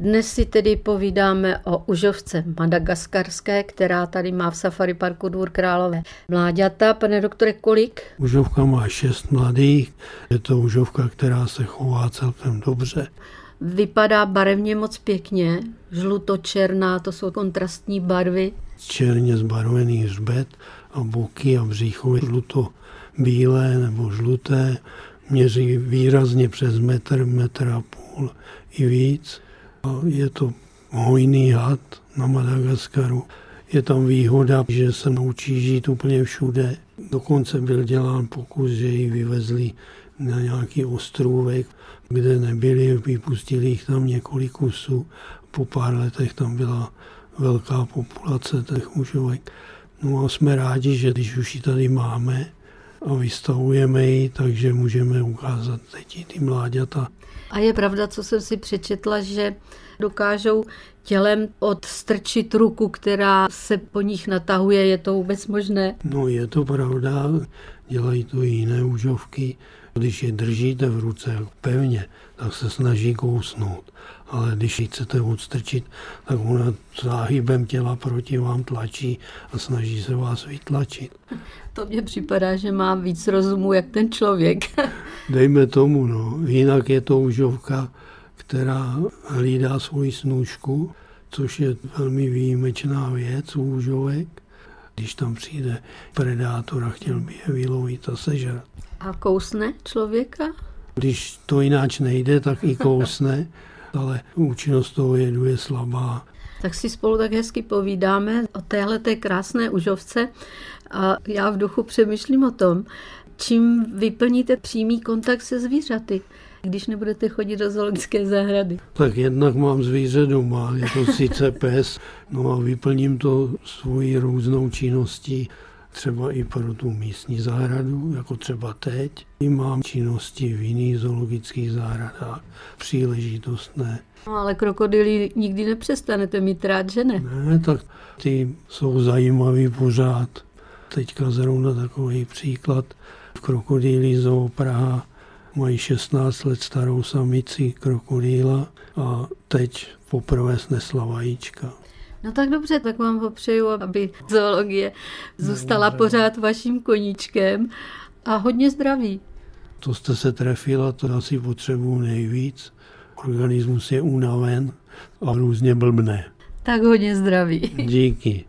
Dnes si tedy povídáme o užovce madagaskarské, která tady má v Safari Parku Dvůr Králové mláďata. Pane doktore, kolik? Užovka má šest mladých. Je to užovka, která se chová celkem dobře. Vypadá barevně moc pěkně, žlutočerná, to jsou kontrastní barvy. Černě zbarvený hřbet a boky a břicho žluto bílé nebo žluté, měří výrazně přes metr, metr a půl i víc. Je to hojný had na Madagaskaru. Je tam výhoda, že se naučí žít úplně všude. Dokonce byl dělán pokus, že ji vyvezli na nějaký ostrůvek, kde nebyli, vypustili jich tam několik kusů. Po pár letech tam byla velká populace těch mužovek. No a jsme rádi, že když už ji tady máme a vystavujeme ji, takže můžeme ukázat teď ty mláďata. A je pravda, co jsem si přečetla, že dokážou tělem odstrčit ruku, která se po nich natahuje. Je to vůbec možné? No je to pravda, dělají to i jiné užovky. Když je držíte v ruce pevně, tak se snaží kousnout. Ale když ji chcete odstrčit, tak ona záhybem těla proti vám tlačí a snaží se vás vytlačit. To mně připadá, že má víc rozumu, jak ten člověk. Dejme tomu, no. Jinak je to užovka, která hlídá svoji snůžku, což je velmi výjimečná věc u užovek. Když tam přijde predátor a chtěl by je vylovit a sežrat. A kousne člověka? Když to jináč nejde, tak i kousne, ale účinnost toho jedu je slabá. Tak si spolu tak hezky povídáme o téhle té krásné užovce a já v duchu přemýšlím o tom, čím vyplníte přímý kontakt se zvířaty když nebudete chodit do zoologické zahrady? Tak jednak mám zvíře doma, je to sice pes, no a vyplním to svoji různou činností, třeba i pro tu místní zahradu, jako třeba teď. I mám činnosti v jiných zoologických zahradách, příležitostné. No ale krokodily nikdy nepřestanete mít rád, že ne? Ne, tak ty jsou zajímavý pořád. Teďka zrovna takový příklad. V krokodýlí zoo Praha mají 16 let starou samici krokodýla a teď poprvé snesla vajíčka. No tak dobře, tak vám popřeju, aby zoologie zůstala dobře. pořád vaším koníčkem a hodně zdraví. To jste se trefila, to asi potřebuji nejvíc. Organismus je unaven a různě blbne. Tak hodně zdraví. Díky.